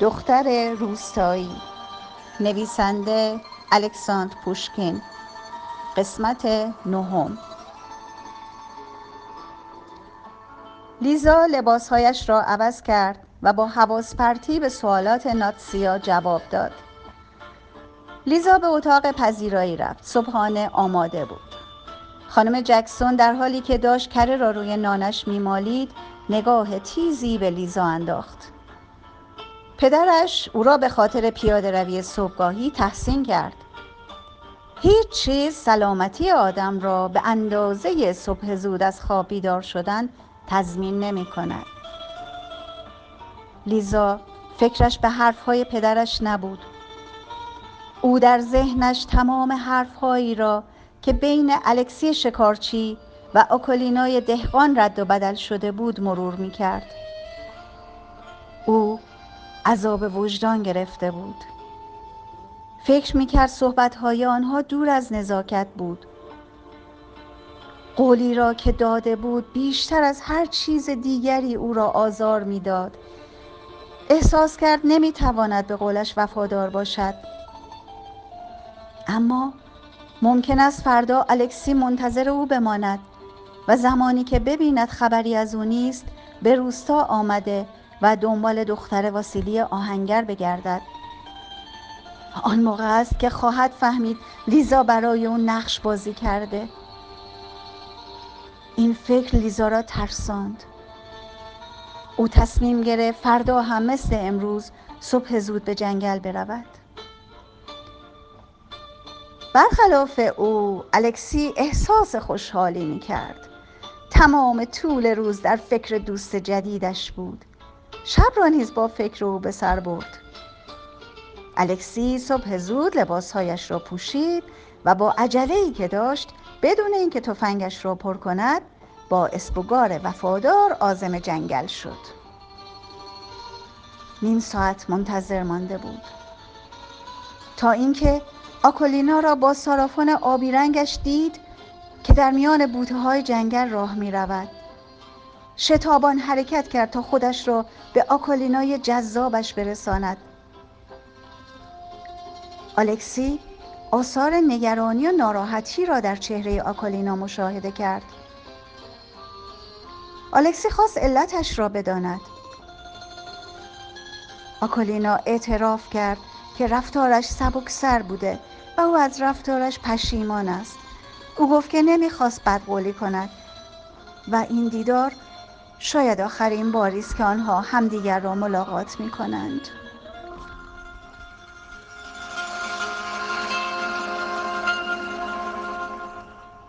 دختر روستایی. نویسنده الکساندر پوشکین. قسمت نهم. لیزا لباسهایش را عوض کرد و با حواس پرتی به سوالات ناتسیا جواب داد. لیزا به اتاق پذیرایی رفت. صبحانه آماده بود. خانم جکسون در حالی که داشت کره را روی نانش میمالید نگاه تیزی به لیزا انداخت. پدرش او را به خاطر پیاده روی صبحگاهی تحسین کرد هیچ چیز سلامتی آدم را به اندازه صبح زود از خواب بیدار شدن تضمین نمی کند. لیزا فکرش به حرفهای پدرش نبود. او در ذهنش تمام حرفهایی را که بین الکسی شکارچی و آکولینای دهقان رد و بدل شده بود مرور می کرد. او عذاب وجدان گرفته بود. فکر می کرد صحبتهای آنها دور از نزاکت بود. قولی را که داده بود بیشتر از هر چیز دیگری او را آزار می‌داد. احساس کرد نمی‌تواند به قولش وفادار باشد. اما ممکن است فردا الکسی منتظر او بماند و زمانی که ببیند خبری از او نیست به روستا آمده و دنبال دختر واسیلی آهنگر بگردد. آن موقع است که خواهد فهمید لیزا برای او نقش بازی کرده. این فکر لیزا را ترساند. او تصمیم گرفت فردا هم مثل امروز صبح زود به جنگل برود. برخلاف او الکسی احساس خوشحالی می کرد تمام طول روز در فکر دوست جدیدش بود. شب را نیز با فکر او به سر برد. الکسی صبح زود لباسهایش را پوشید و با عجله که داشت بدون اینکه تفنگش را پر کند با اسبوگار وفادار آزم جنگل شد. نیم ساعت منتظر مانده بود. تا اینکه آکولینا را با سارافون آبی رنگش دید که در میان بوته های جنگل راه می رود. شتابان حرکت کرد تا خودش را به آکولینای جذابش برساند. آلکسی آثار نگرانی و ناراحتی را در چهره آکولینا مشاهده کرد. آلکسی خواست علتش را بداند. آکولینا اعتراف کرد که رفتارش سبکسر بوده و او از رفتارش پشیمان است او گفت که نمی‌خواست بدقولی کند و این دیدار شاید آخرین باری است که آنها همدیگر را ملاقات می کنند.